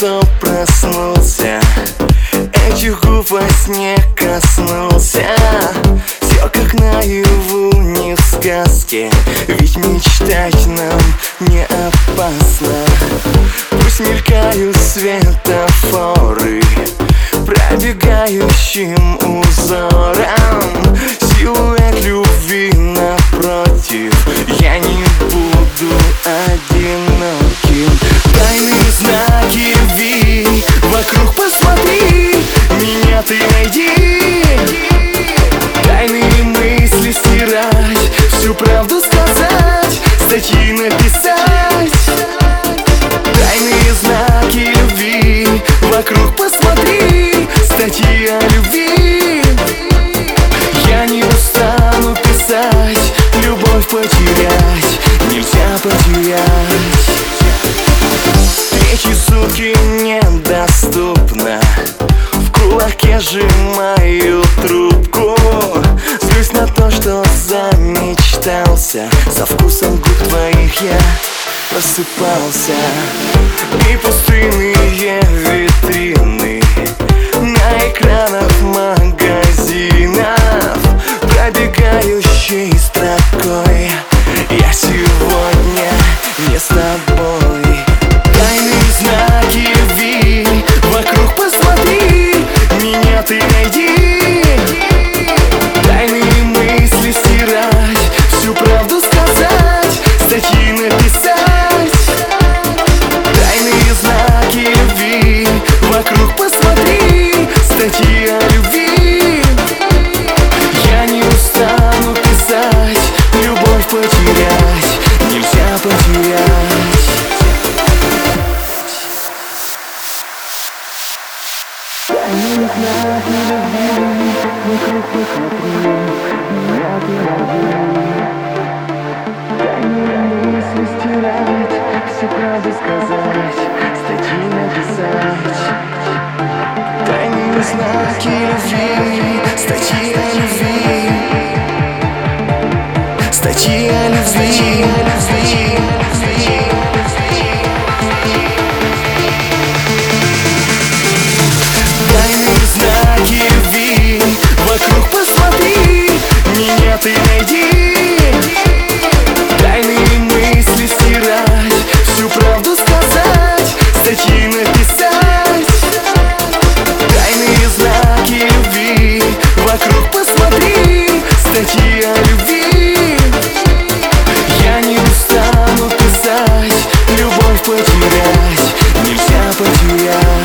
что проснулся. Этих губ во сне коснулся. Все как наяву, не в сказке. Ведь мечтать нам не опасно. Пусть мелькают светофоры Пробегающим узором. Силуэт любви напротив. Я не буду одиноким ты найди. Тайные мысли стирать Всю правду сказать Статьи написать. Тайные знаки любви Вокруг посмотри Статьи о любви. Я не устану писать Любовь потерять Нельзя потерять. Третьи сутки кулаке сжимаю трубку. Злюсь на то, что замечтался. За вкусом губ твоих я просыпался. И пустынные витрины На экранах магазинов Статьи о любви Статьи о любви Найди, тайные мысли стирать, всю правду сказать, статьи написать. Тайные знаки любви, вокруг посмотри. Статья любви, я не устану писать. Любовь потерять Нельзя потерять